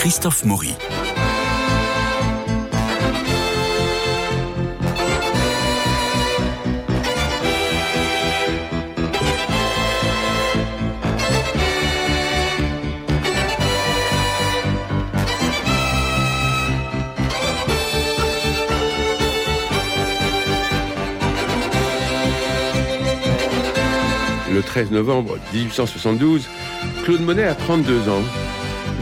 Christophe Maury. Le 13 novembre 1872, Claude Monet a 32 ans.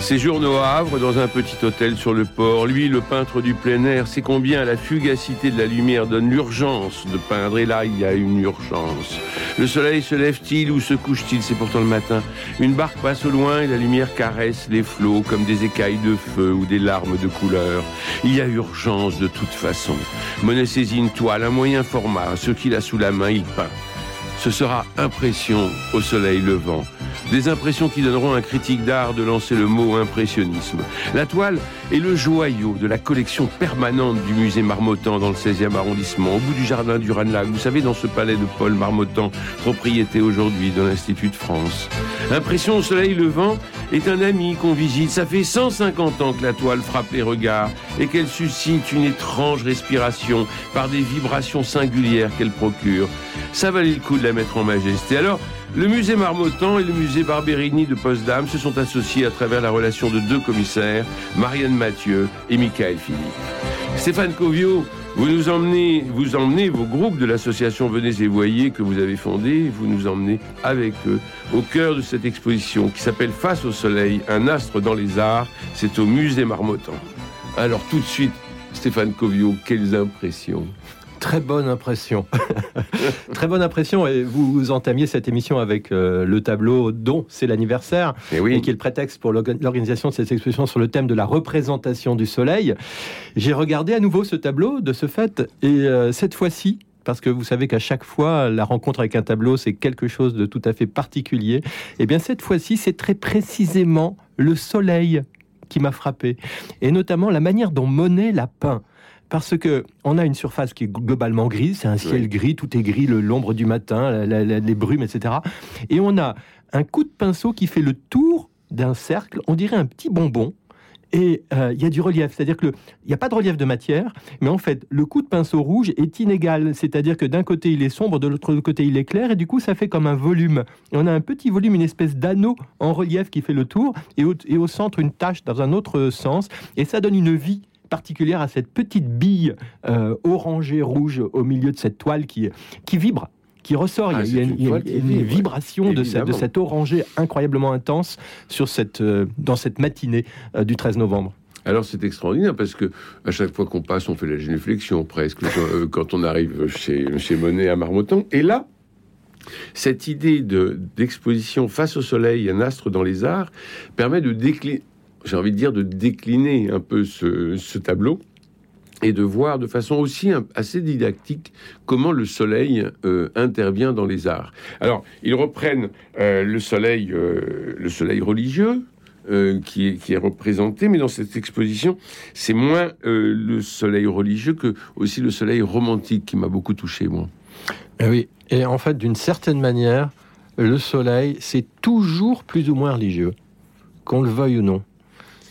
Séjourne au Havre dans un petit hôtel sur le port. Lui, le peintre du plein air, sait combien la fugacité de la lumière donne l'urgence de peindre. Et là, il y a une urgence. Le soleil se lève-t-il ou se couche-t-il? C'est pourtant le matin. Une barque passe au loin et la lumière caresse les flots comme des écailles de feu ou des larmes de couleur. Il y a urgence de toute façon. Monet saisit une toile, un moyen format. Ce qu'il a sous la main, il peint ce sera impression au soleil levant. Des impressions qui donneront un critique d'art de lancer le mot impressionnisme. La toile est le joyau de la collection permanente du musée Marmottan dans le 16e arrondissement, au bout du jardin du Ranelagh, vous savez, dans ce palais de Paul Marmottan, propriété aujourd'hui de l'Institut de France. Impression au soleil levant est un ami qu'on visite. Ça fait 150 ans que la toile frappe les regards et qu'elle suscite une étrange respiration par des vibrations singulières qu'elle procure. Ça valait le coup de la mettre en majesté. Alors, le musée Marmottan et le musée Barberini de Potsdam se sont associés à travers la relation de deux commissaires, Marianne Mathieu et Michael Philippe. Stéphane Covio, vous nous emmenez, vous emmenez vos groupes de l'association Venez et Voyez que vous avez fondé, vous nous emmenez avec eux au cœur de cette exposition qui s'appelle Face au soleil, un astre dans les arts. C'est au musée Marmottan. Alors tout de suite, Stéphane Covio, quelles impressions Très bonne impression. Très bonne impression. Et vous, entamiez cette émission avec euh, le tableau dont c'est l'anniversaire et, Eh oui. et qui est le prétexte pour l'orga- l'organisation de cette exposition sur le thème de la représentation du soleil. J'ai regardé à nouveau ce tableau de ce fait et euh, cette fois-ci, parce que vous savez qu'à chaque fois, la rencontre avec un tableau, c'est quelque chose de tout à fait particulier. Et bien cette fois-ci, c'est très précisément le soleil qui m'a frappé. Et notamment la manière dont Monet l'a peint. Parce que on a une surface qui est globalement grise, c'est un ciel Oui. gris, tout est gris, l'ombre du matin, la- la- la- les brumes, etc. Et on a un coup de pinceau qui fait le tour d'un cercle, on dirait un petit bonbon. Et euh, il y a du relief, c'est-à-dire que le- il n'y a pas de relief de matière, mais en fait, le coup de pinceau rouge est inégal, c'est-à-dire que d'un côté il est sombre, de l'autre côté il est clair, et du coup ça fait comme un volume. Et on a un petit volume, une espèce d'anneau en relief qui fait le tour, et au, et au centre une tache dans un autre sens, et ça donne une vie particulière à cette petite bille euh, orangée rouge au milieu de cette toile qui, qui vibre. Qui ressort, Ah, il y a, une, vibre, vibration de, cette, de cet orangé incroyablement intense sur cette, euh, dans cette matinée euh, du 13 novembre. Alors c'est extraordinaire parce que à chaque fois qu'on passe, on fait la génuflexion presque quand, on arrive chez, chez Monet à Marmottan. Et là, cette idée de- d'exposition face au soleil, un astre dans les arts, permet de décliner, j'ai envie de dire, de décliner un peu ce, tableau et de voir de façon aussi assez didactique comment le soleil euh, intervient dans les arts. Alors, ils reprennent euh, le soleil, euh, le soleil religieux, qui, est, représenté, mais dans cette exposition, c'est moins le soleil religieux que aussi le soleil romantique qui m'a beaucoup touché, moi. Eh oui, et en fait, d'une certaine manière, le soleil, c'est toujours plus ou moins religieux, qu'on le veuille ou non.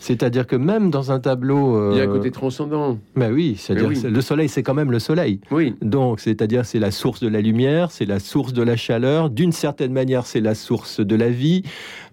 C'est-à-dire que même dans un tableau... euh, Il y a un côté transcendant. bah oui, c'est-à-dire oui. que le soleil, c'est quand même le soleil. Oui, Donc, c'est-à-dire c'est la source de la lumière, c'est la source de la chaleur. D'une certaine manière, c'est la source de la vie.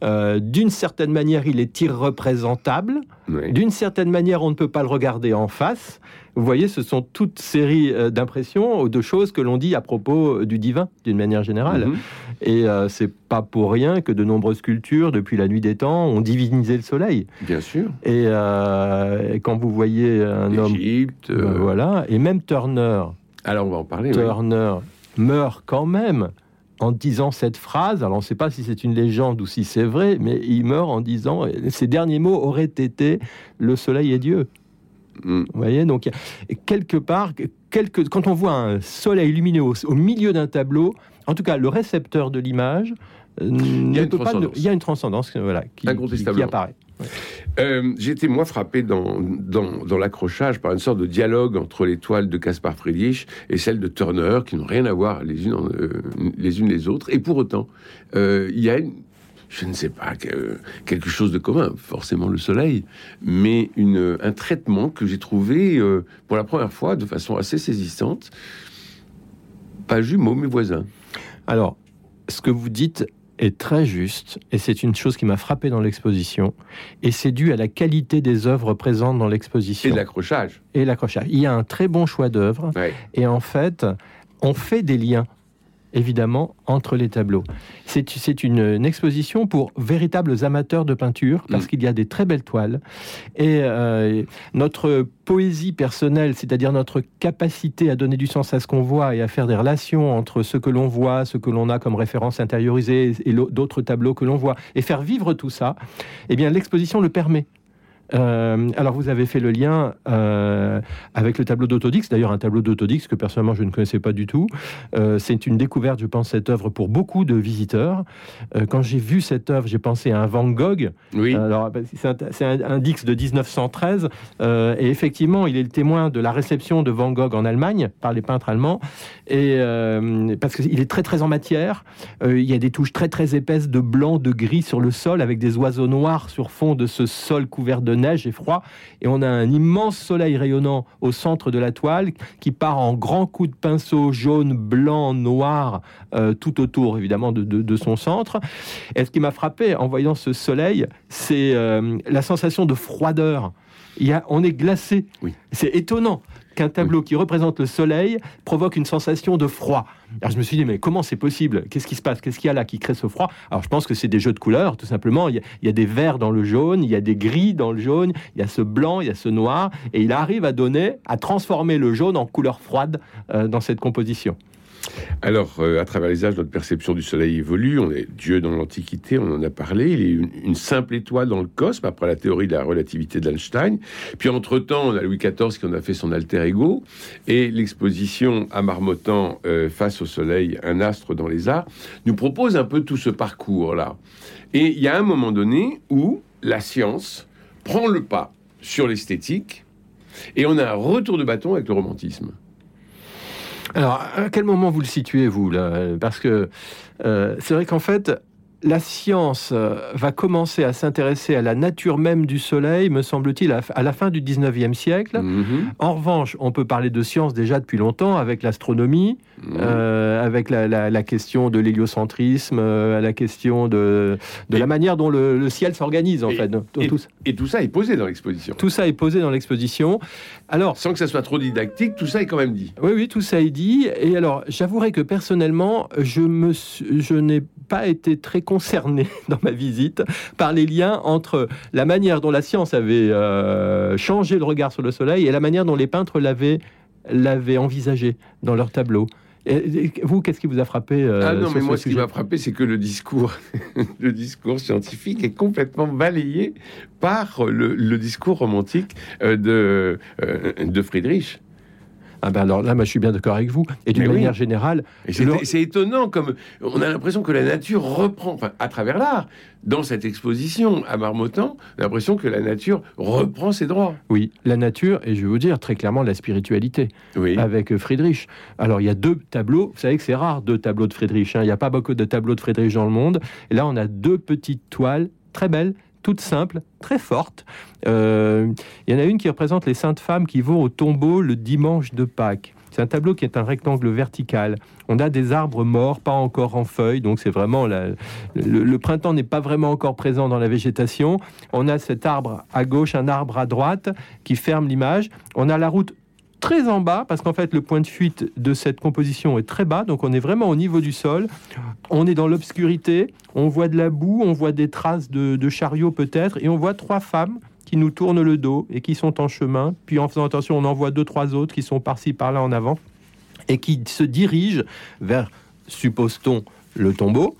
Euh, D'une certaine manière, il est irreprésentable. oui. D'une certaine manière, on ne peut pas le regarder en face. Vous voyez, ce sont toutes séries euh, d'impressions ou de choses que l'on dit à propos euh, du divin, d'une manière générale. Mhm. Et euh, c'est pas pour rien que de nombreuses cultures, depuis la nuit des temps, ont divinisé le soleil. bien sûr. Et, euh, et quand vous voyez un homme, ben euh, voilà, et même Turner, Alors, on va en parler. oui. Turner meurt quand même en disant cette phrase. Alors on ne sait pas si c'est une légende ou si c'est vrai, mais il meurt en disant ses derniers mots auraient été le soleil est Dieu. Mm. Vous voyez, donc quelque part, quelque, quand on voit un soleil lumineux au, au milieu d'un tableau, en tout cas le récepteur de l'image, euh, une pas il y a une transcendance voilà, qui, qui, Incontestablement. qui apparaît. Euh, J'ai été, moi, frappé dans, dans, dans l'accrochage par une sorte de dialogue entre les toiles de Caspar Friedrich et celles de Turner, qui n'ont rien à voir les unes, euh, les, unes les autres. Et pour autant, euh, il y a une, je ne sais pas, quelque chose de commun, forcément le soleil, mais une, un traitement que j'ai trouvé euh, pour la première fois de façon assez saisissante. Pas jumeaux, mais voisins. Alors, ce que vous dites est très juste, et c'est une chose qui m'a frappé dans l'exposition, et c'est dû à la qualité des œuvres présentes dans l'exposition. Et l'accrochage. Et l'accrochage. Il y a un très bon choix d'œuvres, et en fait, on fait des liens évidemment, entre les tableaux. C'est une, exposition pour véritables amateurs de peinture, parce mm. qu'il y a des très belles toiles. Et euh, notre poésie personnelle, c'est-à-dire notre capacité à donner du sens à ce qu'on voit et à faire des relations entre ce que l'on voit, ce que l'on a comme référence intériorisée et d'autres tableaux que l'on voit, et faire vivre tout ça, eh bien l'exposition le permet. Euh, alors, vous avez fait le lien euh, avec le tableau d'Autodix, d'ailleurs un tableau d'Autodix que personnellement je ne connaissais pas du tout. Euh, c'est une découverte, je pense, cette œuvre pour beaucoup de visiteurs. quand j'ai vu cette œuvre, j'ai pensé à un Van Gogh. Oui. alors, c'est un, un, Dix de 1913, et effectivement, il est le témoin de la réception de Van Gogh en Allemagne par les peintres allemands, et parce qu'il est très très en matière. il y a des touches très très épaisses de blanc, de gris sur le sol, avec des oiseaux noirs sur fond de ce sol couvert de neige et froid. Et on a un immense soleil rayonnant au centre de la toile qui part en grands coups de pinceau jaune, blanc, noir, euh, tout autour évidemment de, son centre. Et ce qui m'a frappé en voyant ce soleil, c'est euh, la sensation de froideur. Il y a, on est glacé. Oui. C'est étonnant qu'un tableau qui représente le soleil provoque une sensation de froid. Alors je me suis dit, mais comment c'est possible? Qu'est-ce qui se passe? Qu'est-ce qu'il y a là qui crée ce froid? Alors je pense que c'est des jeux de couleurs, tout simplement. Il y, a, des verts dans le jaune, il y a des gris dans le jaune, il y a ce blanc, il y a ce noir, et il arrive à donner, à transformer le jaune en couleur froide euh, dans cette composition. Alors, euh, à travers les âges, notre perception du Soleil évolue. On est Dieu dans l'Antiquité, on en a parlé. Il est une, simple étoile dans le cosmos, après la théorie de la relativité d'Einstein. Puis, entre-temps, on a Louis XIV qui en a fait son alter ego. Et l'exposition à Marmottan, euh, face au Soleil, un astre dans les arts, nous propose un peu tout ce parcours-là. Et il y a un moment donné où la science prend le pas sur l'esthétique, et on a un retour de bâton avec le romantisme. Alors, à quel moment vous le situez, vous, là? Parce que euh, c'est vrai qu'en fait, la science euh, va commencer à s'intéresser à la nature même du Soleil, me semble-t-il, à la fin du 19e siècle. Mhm. En revanche, on peut parler de science déjà depuis longtemps avec l'astronomie, mhm. euh, avec la, question de l'héliocentrisme, euh, la question de, de la manière dont le, ciel s'organise, en fait. Et tout, et tout ça est posé dans l'exposition. Tout ça est posé dans l'exposition. Alors, Sans que ça soit trop didactique, tout ça est quand même dit. Oui, oui, tout ça est dit. Et alors, j'avouerai que personnellement, je, me, je n'ai pas été très concerné dans ma visite par les liens entre la manière dont la science avait euh, changé le regard sur le soleil et la manière dont les peintres l'avaient l'avaient envisagé dans leur tableau. Vous, qu'est-ce qui vous a frappé euh, Ah non, mais moi, ce qui m'a frappé, c'est que le discours, le discours scientifique est complètement balayé par le, discours romantique euh, de, de Friedrich. Ah ben alors là, moi, je suis bien d'accord avec vous. Et d'une manière générale, c'est étonnant comme on a l'impression que la nature reprend, enfin, à travers l'art, dans cette exposition à Marmottan, l'impression que la nature reprend ses droits. Oui, la nature, et je vais vous dire très clairement la spiritualité, oui. avec euh, Friedrich. Alors il y a deux tableaux, vous savez que c'est rare deux tableaux de Friedrich, hein. il n'y a pas beaucoup de tableaux de Friedrich dans le monde, et là on a deux petites toiles très belles, toute simple, très forte. Euh, il y en a une qui représente les saintes femmes qui vont au tombeau le dimanche de Pâques. C'est un tableau qui est un rectangle vertical. On a des arbres morts, pas encore en feuilles, donc c'est vraiment le, printemps n'est pas vraiment encore présent dans la végétation. On a cet arbre à gauche, un arbre à droite qui ferme l'image. On a la route très en bas, parce qu'en fait, le point de fuite de cette composition est très bas, donc on est vraiment au niveau du sol. On est dans l'obscurité, on voit de la boue, on voit des traces de, de chariot peut-être, et on voit trois femmes qui nous tournent le dos et qui sont en chemin. Puis en faisant attention, on en voit deux, trois autres qui sont par-ci, par-là en avant, et qui se dirigent vers, suppose-t-on, le tombeau.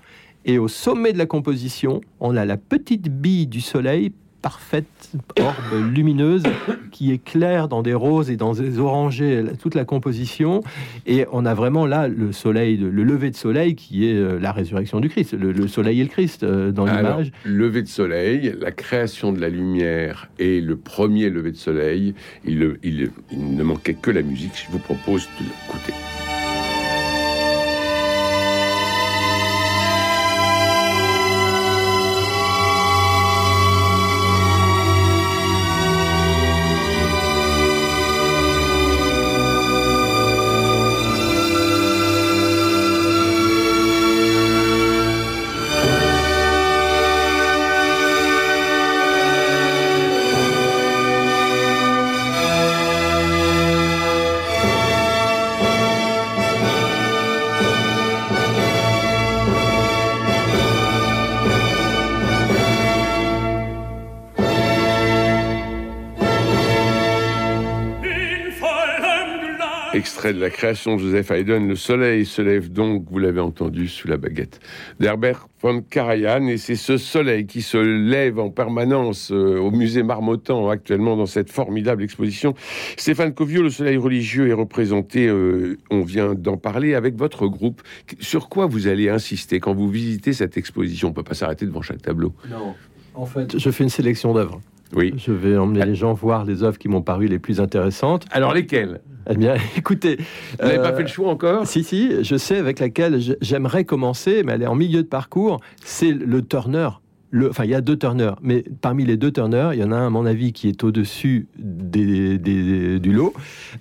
Et au sommet de la composition, on a la petite bille du soleil parfaite orbe lumineuse qui éclaire dans des roses et dans des orangés toute la composition. Et on a vraiment là le soleil, le lever de soleil qui est euh, la résurrection du Christ, le, soleil et le Christ euh, dans l'image. Lever de soleil, la création de la lumière et le premier lever de soleil, il, il ne manquait que la musique. Je vous propose de l'écouter. Extrait de la création de Joseph Haydn, Le soleil se lève donc, vous l'avez entendu, sous la baguette d'Herbert von Karajan. Et c'est ce soleil qui se lève en permanence euh, au musée Marmottan actuellement dans cette formidable exposition. Stéphane Covio, le soleil religieux est représenté, euh, on vient d'en parler, avec votre groupe. Sur quoi vous allez insister quand vous visitez cette exposition? On ne peut pas s'arrêter devant chaque tableau. Non. En fait, je fais une sélection d'œuvres. Oui. Je vais emmener les gens voir les œuvres qui m'ont paru les plus intéressantes. Alors lesquelles? Eh bien, écoutez. Vous n'avez pas fait le choix encore? Si, si, je sais avec laquelle j'aimerais commencer, mais elle est en milieu de parcours. C'est le Turner enfin, il y a deux turners, mais parmi les deux turners, il y en a un, à mon avis, qui est au-dessus du lot.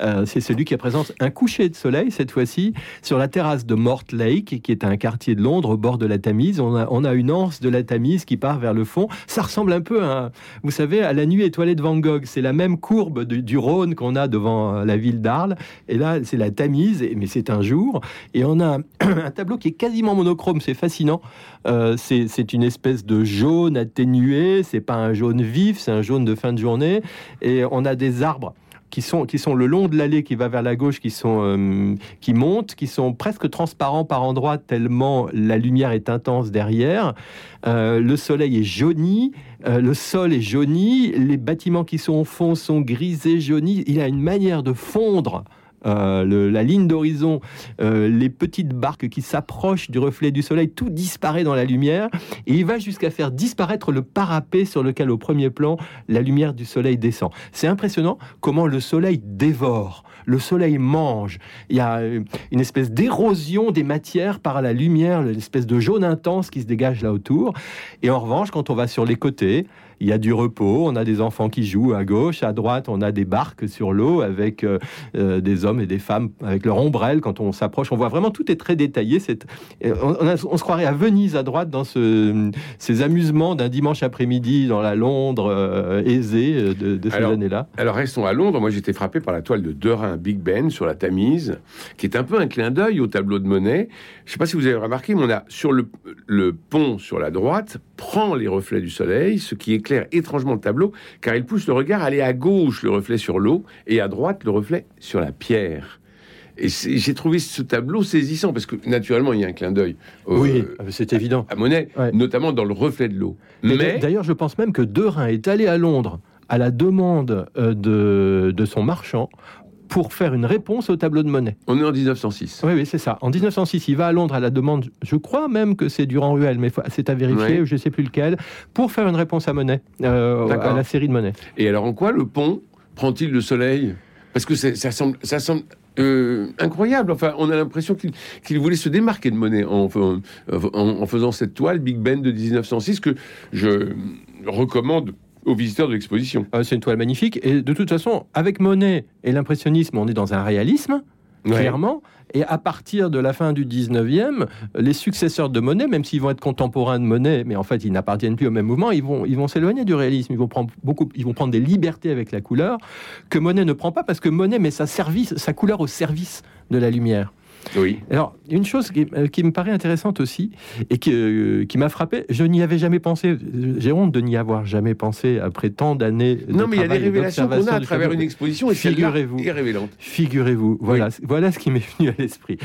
Euh, c'est celui qui représente un coucher de soleil, cette fois-ci, sur la terrasse de Mort Lake, qui est un quartier de Londres, au bord de la Tamise. On a, une anse de la Tamise qui part vers le fond. Ça ressemble un peu, à, vous savez, à la nuit étoilée de Van Gogh. C'est la même courbe du Rhône qu'on a devant la ville d'Arles. Et là, c'est la Tamise, mais c'est un jour. Et on a un tableau qui est quasiment monochrome. C'est fascinant. Euh, c'est une espèce de jaune atténué, c'est pas un jaune vif, c'est un jaune de fin de journée. Et on a des arbres qui sont, qui sont le long de l'allée qui va vers la gauche, qui, sont, euh, qui montent, qui sont presque transparents par endroits tellement la lumière est intense derrière. Euh, le soleil est jauni, le sol est jauni, les bâtiments qui sont au fond sont grisés, jaunis. Il a une manière de fondre euh, la ligne d'horizon, euh, les petites barques qui s'approchent du reflet du soleil, tout disparaît dans la lumière. Et il va jusqu'à faire disparaître le parapet sur lequel, au premier plan, la lumière du soleil descend. C'est impressionnant comment le soleil dévore, le soleil mange. Il y a euh, une espèce d'érosion des matières par la lumière, une espèce de jaune intense qui se dégage là autour. Et en revanche, quand on va sur les côtés, il y a du repos, on a des enfants qui jouent à gauche, à droite, on a des barques sur l'eau avec euh, euh, des hommes et des femmes avec leur ombrelle. Quand on s'approche, on voit vraiment tout est très détaillé. Euh, on, se croirait à Venise à droite dans ces amusements d'un dimanche après-midi dans la Londres aisée de, de ces années-là. Alors restons à Londres. Moi, j'étais frappé par la toile de Derain Big Ben sur la Tamise, qui est un peu un clin d'œil au tableau de Monet. Je ne sais pas si vous avez remarqué, mais on a sur le, le pont sur la droite prend les reflets du soleil, ce qui est clair étrangement le tableau, car il pousse le regard à aller à gauche, le reflet sur l'eau, et à droite, le reflet sur la pierre. Et j'ai trouvé ce tableau saisissant parce que naturellement il y a un clin d'œil. oui, c'est évident. À Monet, notamment dans le reflet de l'eau. Mais d'ailleurs, je pense même que Derain est allé à Londres à la demande euh, de, de son marchand pour faire une réponse au tableau de Monet. On est en 1906. Oui, oui, c'est ça. En 1906, il va à Londres à la demande, je crois même que c'est Durand Ruel, mais c'est à vérifier, je ne sais plus lequel, pour faire une réponse à Monet, euh, à la série de Monet. Et alors en quoi le pont prend-il le soleil? Parce que ça semble, ça semble euh, incroyable. Enfin, on a l'impression qu'il voulait se démarquer de Monet en, en, faisant cette toile Big Ben de 1906 que je recommande aux visiteurs de l'exposition. Euh, c'est une toile magnifique. Et de toute façon, avec Monet et l'impressionnisme, on est dans un réalisme, clairement. Et à partir de la fin du 19e, les successeurs de Monet, même s'ils vont être contemporains de Monet, mais en fait ils n'appartiennent plus au même mouvement, ils vont ils vont s'éloigner du réalisme. Ils vont prendre beaucoup, ils vont prendre des libertés avec la couleur que Monet ne prend pas parce que Monet met sa service, sa couleur au service de la lumière. Oui. Alors, une chose qui, euh, me paraît intéressante aussi et qui, euh, qui m'a frappé, je n'y avais jamais pensé. J'ai honte de n'y avoir jamais pensé après tant d'années. Non, mais il y a des révélations qu'on a à travers une exposition et figurez-vous, Figurez-vous, voilà, voilà ce qui m'est venu à l'esprit.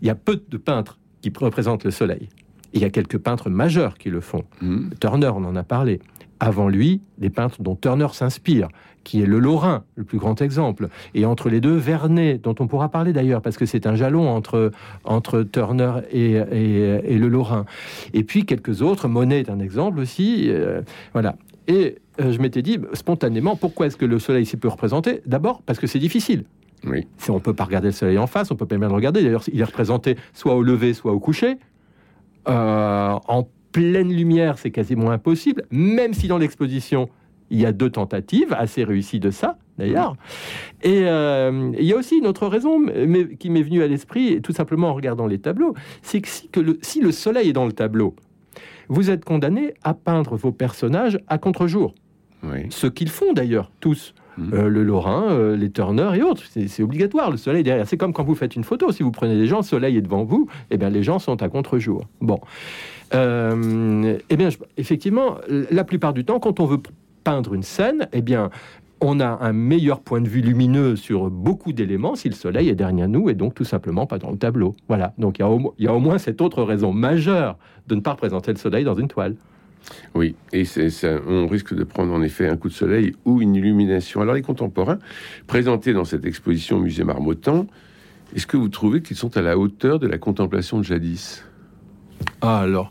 Il y a peu de peintres qui représentent le soleil. Il y a quelques peintres majeurs qui le font. Hmm. Turner, on en a parlé. Avant lui, des peintres dont Turner s'inspire qui est le Lorrain, le plus grand exemple. Et entre les deux, Vernet, dont on pourra parler d'ailleurs, parce que c'est un jalon entre, entre Turner et, et, le Lorrain. Et puis quelques autres, Monet est un exemple aussi. Euh, voilà. Et euh, je m'étais dit spontanément, pourquoi est-ce que le soleil s'y peut représenter? D'abord, parce que c'est difficile. Oui. Si on peut pas regarder le soleil en face, on peut pas bien le regarder. D'ailleurs, il est représenté soit au lever, soit au coucher. Euh, en pleine lumière, c'est quasiment impossible, même si dans l'exposition, il y a deux tentatives assez réussies de ça, d'ailleurs. Et euh, il y a aussi une autre raison mais, qui m'est venue à l'esprit, tout simplement en regardant les tableaux, c'est que, si, que le, si le soleil est dans le tableau, vous êtes condamné à peindre vos personnages à contre-jour. Ce qu'ils font d'ailleurs, tous. Euh, le Lorrain, euh, les Turner et autres. C'est obligatoire, le soleil derrière. C'est comme quand vous faites une photo. Si vous prenez des gens, le soleil est devant vous, et eh bien les gens sont à contre-jour. Bon. eh bien, effectivement, la plupart du temps, quand on veut peindre une scène, eh bien, on a un meilleur point de vue lumineux sur beaucoup d'éléments si le soleil est derrière nous et donc tout simplement pas dans le tableau. Voilà, donc il y, a au, moins cette autre raison majeure de ne pas représenter le soleil dans une toile. Oui, et on risque de prendre en effet un coup de soleil ou une illumination. Alors les contemporains, présentés dans cette exposition au musée Marmottan, est-ce que vous trouvez qu'ils sont à la hauteur de la contemplation de jadis? Ah alors,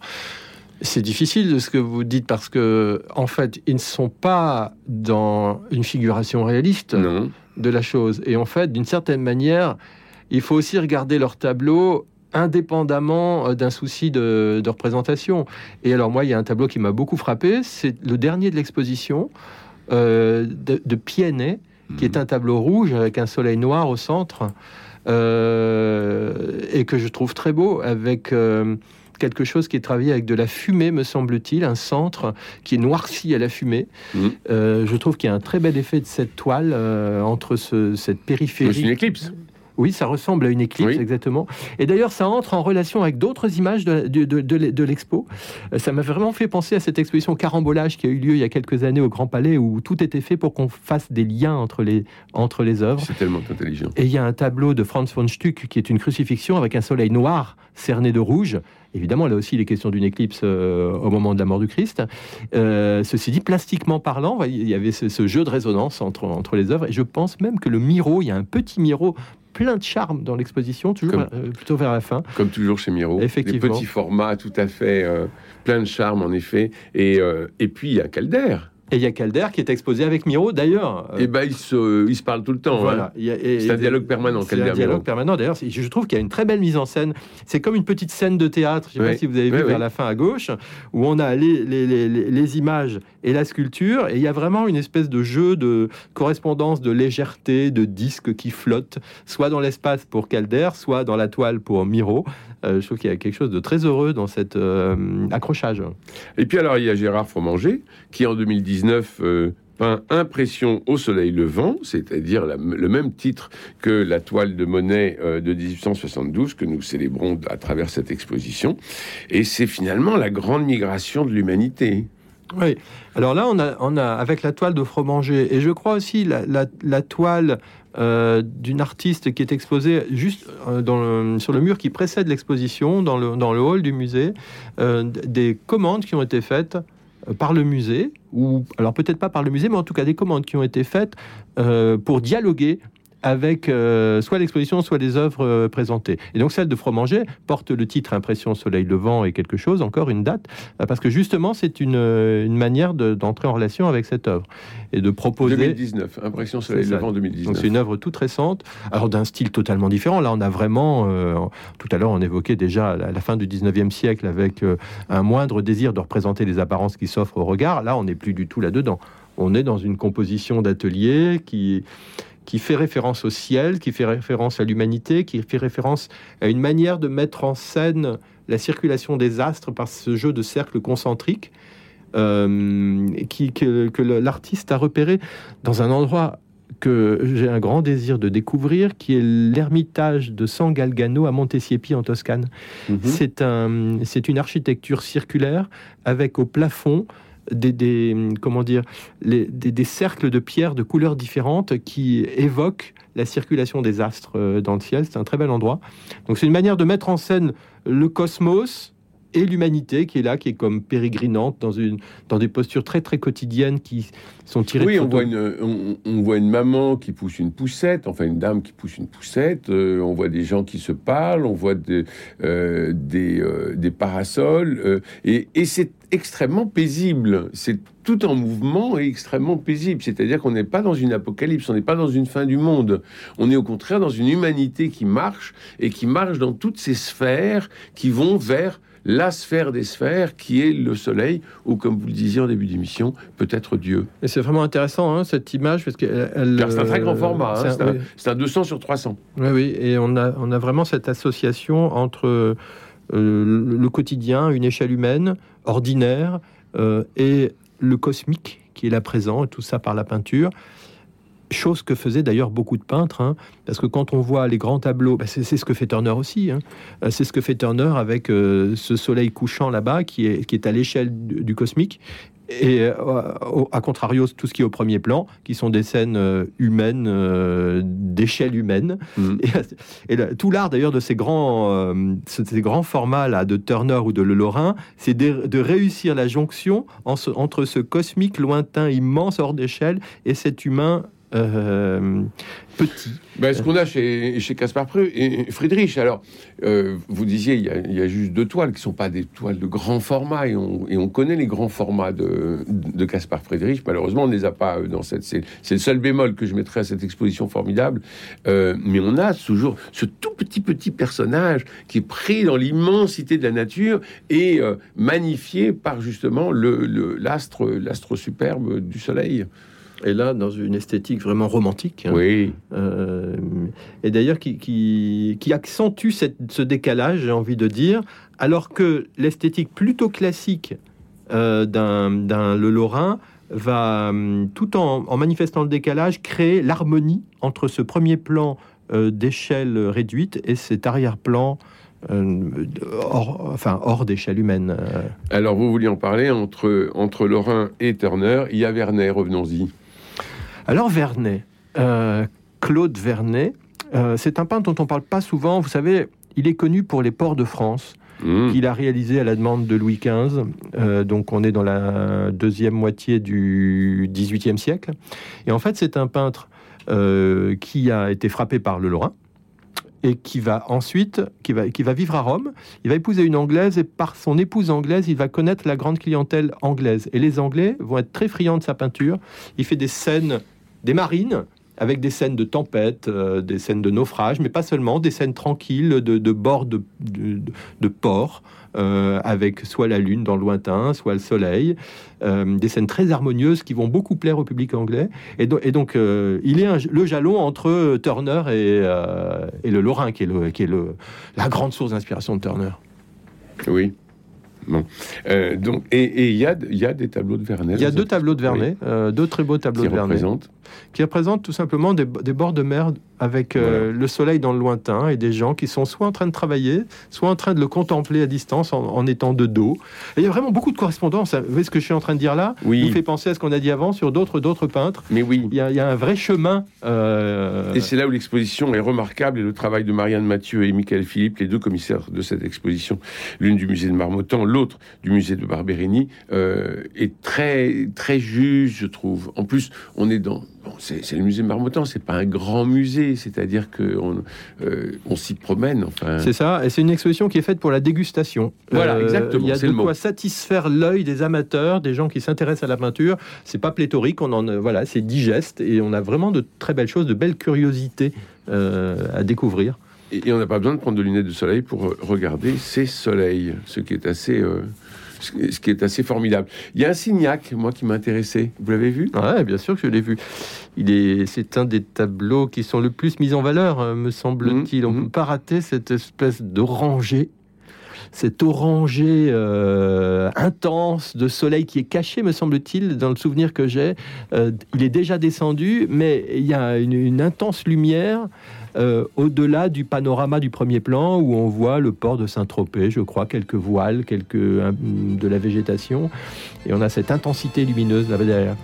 c'est difficile de ce que vous dites parce que, en fait, ils ne sont pas dans une figuration réaliste de la chose. Et en fait, d'une certaine manière, il faut aussi regarder leur tableau indépendamment euh, d'un souci de, représentation. Et alors moi, il y a un tableau qui m'a beaucoup frappé, c'est le dernier de l'exposition euh, de, de qui est mhm. un tableau rouge avec un soleil noir au centre, euh, et que je trouve très beau, avec quelque chose qui est travaillé avec de la fumée, me semble-t-il, un centre qui est noirci à la fumée. Mmh. Euh, je trouve qu'il y a un très bel effet de cette toile entre cette périphérie. C'est une éclipse. Oui, ça ressemble à une éclipse, exactement. Et d'ailleurs, ça entre en relation avec d'autres images de, de, l'expo. Euh, ça m'a vraiment fait penser à cette exposition Carambolage qui a eu lieu il y a quelques années au Grand Palais, où tout était fait pour qu'on fasse des liens entre les, entre les œuvres. C'est tellement intelligent. Et il y a un tableau de Franz von Stuck qui est une crucifixion avec un soleil noir cerné de rouge. Évidemment, là aussi, il est question d'une éclipse euh, au moment de la mort du Christ. Euh, ceci dit, plastiquement parlant, il y avait ce, jeu de résonance entre, entre les œuvres. Et je pense même que le Miro, il y a un petit Miro plein de charme dans l'exposition, toujours euh, plutôt vers la fin. Comme toujours chez Miro. Effectivement. Des petits formats tout à fait plein de charme, en effet. Et, et puis, il y a Calder et il y a Calder qui est exposé avec Miro, d'ailleurs. Et eh ben, ils se, ils se parlent tout le temps. Voilà. Hein. C'est un dialogue permanent, C'est un dialogue permanent, d'ailleurs. Je trouve qu'il y a une très belle mise en scène. C'est comme une petite scène de théâtre, je ne sais pas si vous avez vu vers la fin à gauche, où on a les, les, les, les, images et la sculpture, et il y a vraiment une espèce de jeu de correspondance, de légèreté, de disques qui flottent, soit dans l'espace pour Calder, soit dans la toile pour Miro. Euh, je trouve qu'il y a quelque chose de très heureux dans cet euh, accrochage. Et puis alors, il y a Gérard Fromanger, qui en 2019 euh, peint Impression au soleil levant, c'est-à-dire le même titre que la toile de Monet de 1872 que nous célébrons à travers cette exposition. Et c'est finalement la grande migration de l'humanité. Oui. Alors là, on a, avec la toile de Fromanger, et je crois aussi la, toile euh, d'une artiste qui est exposée juste euh, sur le mur qui précède l'exposition, dans le, dans le hall du musée, euh, des commandes qui ont été faites par le musée, ou alors peut-être pas par le musée, mais en tout cas des commandes qui ont été faites pour dialoguer avec euh, soit l'exposition, soit les œuvres euh, présentées. Et donc celle de Fromanger porte le titre Impression Soleil Levant et quelque chose, encore une date, euh, parce que justement c'est une, une, manière d'entrer en relation avec cette œuvre et de proposer... 2019, Impression Soleil Levant 2019. Donc c'est une œuvre toute récente, alors d'un style totalement différent. Là on a vraiment, tout à l'heure on évoquait déjà la, la, fin du 19e siècle avec un moindre désir de représenter les apparences qui s'offrent au regard. Là on n'est plus du tout là-dedans. On est dans une composition d'atelier qui qui fait référence au ciel, qui fait référence à l'humanité, qui fait référence à une manière de mettre en scène la circulation des astres par ce jeu de cercles concentriques euh, qui, que, l'artiste a repéré dans un endroit que j'ai un grand désir de découvrir, qui est l'ermitage de San Galgano à Montesiepi en Toscane. Mhm. C'est un, c'est une architecture circulaire avec au plafond des, comment dire, des, des, cercles de pierres de couleurs différentes qui évoquent la circulation des astres euh, dans le ciel. C'est un très bel endroit. Donc c'est une manière de mettre en scène le cosmos et l'humanité qui est là, qui est comme pérégrinante dans, une, dans des postures très très quotidiennes qui sont tirées. Oui, on voit, une, on, voit une maman qui pousse une poussette, enfin une dame qui pousse une poussette, euh, on voit des gens qui se parlent, on voit euh, des, euh, des parasols, et, et c'est extrêmement paisible. C'est tout en mouvement et extrêmement paisible. C'est-à-dire qu'on n'est pas dans une apocalypse, on n'est pas dans une fin du monde. On est au contraire dans une humanité qui marche et qui marche dans toutes ces sphères qui vont vers la sphère des sphères qui est le Soleil, ou comme vous le disiez en début d'émission, peut-être Dieu. Et c'est vraiment intéressant hein, cette image parce que c'est un très grand format. Hein, c'est un, 200 sur 300. Oui, oui, et on a, on a vraiment cette association entre euh, le quotidien, une échelle humaine ordinaire, euh, et le cosmique qui est là présent, et tout ça par la peinture. Chose que faisaient d'ailleurs beaucoup de peintres, hein, parce que quand on voit les grands tableaux, bah, c'est ce que fait Turner aussi. Hein. Euh, c'est ce que fait Turner avec euh, ce soleil couchant là-bas qui est, qui est à l'échelle du, cosmique et à contrario, tout ce qui est au premier plan, qui sont des scènes humaines, d'échelle humaine. Mm. Et, tout l'art d'ailleurs de ces grands, ces grands formats là, de Turner ou de Le Lorrain, c'est de, réussir la jonction entre ce cosmique lointain, immense, hors d'échelle, et cet humain euh, petit. Ben, ce qu'on a chez, Caspar et Friedrich, alors, euh, vous disiez, il y, a, juste deux toiles qui ne sont pas des toiles de grand format, et on, connaît les grands formats de, Caspar Friedrich. Malheureusement, on ne les a pas dans cette. C'est le seul bémol que je mettrais à cette exposition formidable. Euh, mais on a toujours ce tout petit, petit personnage qui est pris dans l'immensité de la nature et magnifié par justement l'astre le, l'astre superbe du soleil et là dans une esthétique vraiment romantique. Hein. Oui. Euh, et d'ailleurs qui, qui, accentue ce décalage, j'ai envie de dire, alors que l'esthétique plutôt classique euh, d'un Le Lorrain va, hum, tout en, manifestant le décalage, créer l'harmonie entre ce premier plan euh, d'échelle réduite et cet arrière-plan hors, enfin, hors d'échelle humaine. Alors, vous vouliez en parler entre, entre Lorrain et Turner. Il y a Vernet, revenons-y. Alors Vernet, euh, Claude Vernet, euh, c'est un peintre dont on parle pas souvent. Vous savez, il est connu pour les ports de France. Mmh. qu'il a réalisé à la demande de Louis XV. Euh, donc on est dans la deuxième moitié du XVIIIe siècle. Et en fait, c'est un peintre qui a été frappé par le Lorrain et qui va ensuite, qui va, qui va vivre à Rome. Il va épouser une Anglaise et par son épouse anglaise, il va connaître la grande clientèle anglaise. Et les Anglais vont être très friands de sa peinture. Il fait des scènes, des marines, avec des scènes de tempête, euh, des scènes de naufrage, mais pas seulement, des scènes tranquilles de, de bord de, de, port, euh, avec soit la lune dans le lointain, soit le soleil, euh, des scènes très harmonieuses qui vont beaucoup plaire au public anglais. Et, et donc, il est le jalon entre Turner et, et, le Lorrain, qui est, le, qui est le, la grande source d'inspiration de Turner. Oui. Bon. donc, et il y a, y a, des tableaux de Vernet. Il y a deux tableaux de Vernet, deux très beaux tableaux de Vernet qui représentent tout simplement des, bords de mer avec euh, le soleil dans le lointain et des gens qui sont soit en train de travailler, soit en train de le contempler à distance en, étant de dos. Et il y a vraiment beaucoup de correspondances. Vous voyez ce que je suis en train de dire là? Oui. Il fait penser à ce qu'on a dit avant sur d'autres d'autres peintres. Mais oui. Il y a, un vrai chemin. Euh, et c'est là où l'exposition est remarquable et le travail de Marianne Mathieu et Michael Philippe, les deux commissaires de cette exposition, l'une du musée de Marmottan, l'autre du musée de Barberini, euh, est très très juste, je trouve. En plus, on est dans c'est le musée Marmottan, c'est pas un grand musée, c'est-à-dire qu'on euh, on s'y promène. Enfin. C'est ça, et c'est une exposition qui est faite pour la dégustation. Voilà, euh, exactement. Il y a de quoi satisfaire l'œil des amateurs, des gens qui s'intéressent à la peinture. C'est pas pléthorique, on en, voilà, c'est digeste, et on a vraiment de très belles choses, de belles curiosités euh, à découvrir. Et, on n'a pas besoin de prendre de lunettes de soleil pour regarder ces soleils, ce qui est assez ce qui est assez formidable. Il y a un Signac, moi, qui m'intéressait. Vous l'avez vu? Oui, bien sûr que je l'ai vu. Il est, c'est un des tableaux qui sont le plus mis en valeur, euh, me semble-t-il. On ne mmh, peut mmh. pas rater cette espèce d'oranger cet oranger euh, intense de soleil qui est caché, me semble-t-il, dans le souvenir que j'ai. Euh, il est déjà descendu, mais il y a une intense lumière euh, au-delà du panorama du premier plan où on voit le port de Saint-Tropez, je crois, quelques voiles, quelques de la végétation, et on a cette intensité lumineuse là derrière.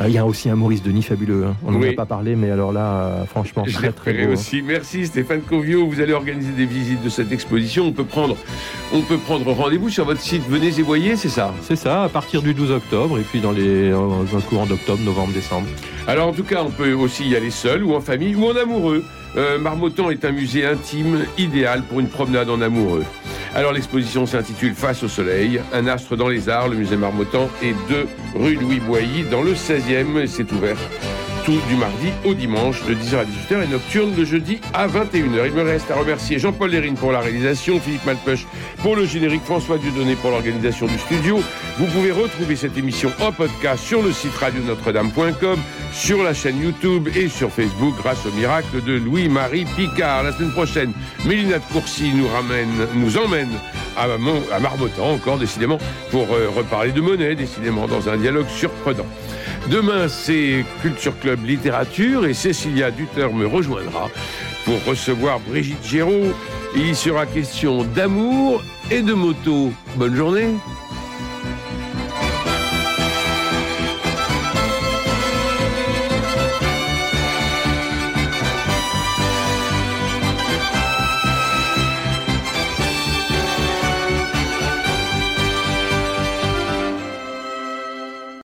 Euh, il y a aussi un Maurice Denis fabuleux. Hein. On n'en a pas parlé, mais alors là, euh, franchement, je très très beau. Hein. aussi. Merci Stéphane Covio. Vous allez organiser des visites de cette exposition. On peut prendre, on peut prendre rendez-vous sur votre site. Venez et voyez, c'est ça? C'est ça, à partir du 12 octobre et puis dans les dans le courant d'octobre, novembre, décembre. Alors en tout cas, on peut aussi y aller seul ou en famille ou en amoureux. Euh, Marmottan est un musée intime, idéal pour une promenade en amoureux. Alors l'exposition s'intitule Face au soleil, un astre dans les arts, le musée Marmottan et 2 rue Louis Boilly dans le 16e. C'est ouvert du mardi au dimanche de 10h à 18h et nocturne de jeudi à 21h. Il me reste à remercier Jean-Paul Lérine pour la réalisation, Philippe Malpeuch pour le générique, François Dieudonné pour l'organisation du studio. Vous pouvez retrouver cette émission en podcast sur le site radionotre-dame.com, sur la chaîne YouTube et sur Facebook grâce au miracle de Louis-Marie Picard. La semaine prochaine, Mélina de Courcy nous ramène, nous emmène à, Marmottan encore décidément pour euh, reparler de monnaie, décidément dans un dialogue surprenant. Demain, c'est Culture Club Littérature et Cécilia Duter me rejoindra pour recevoir Brigitte Géraud. Il y sera question d'amour et de moto. Bonne journée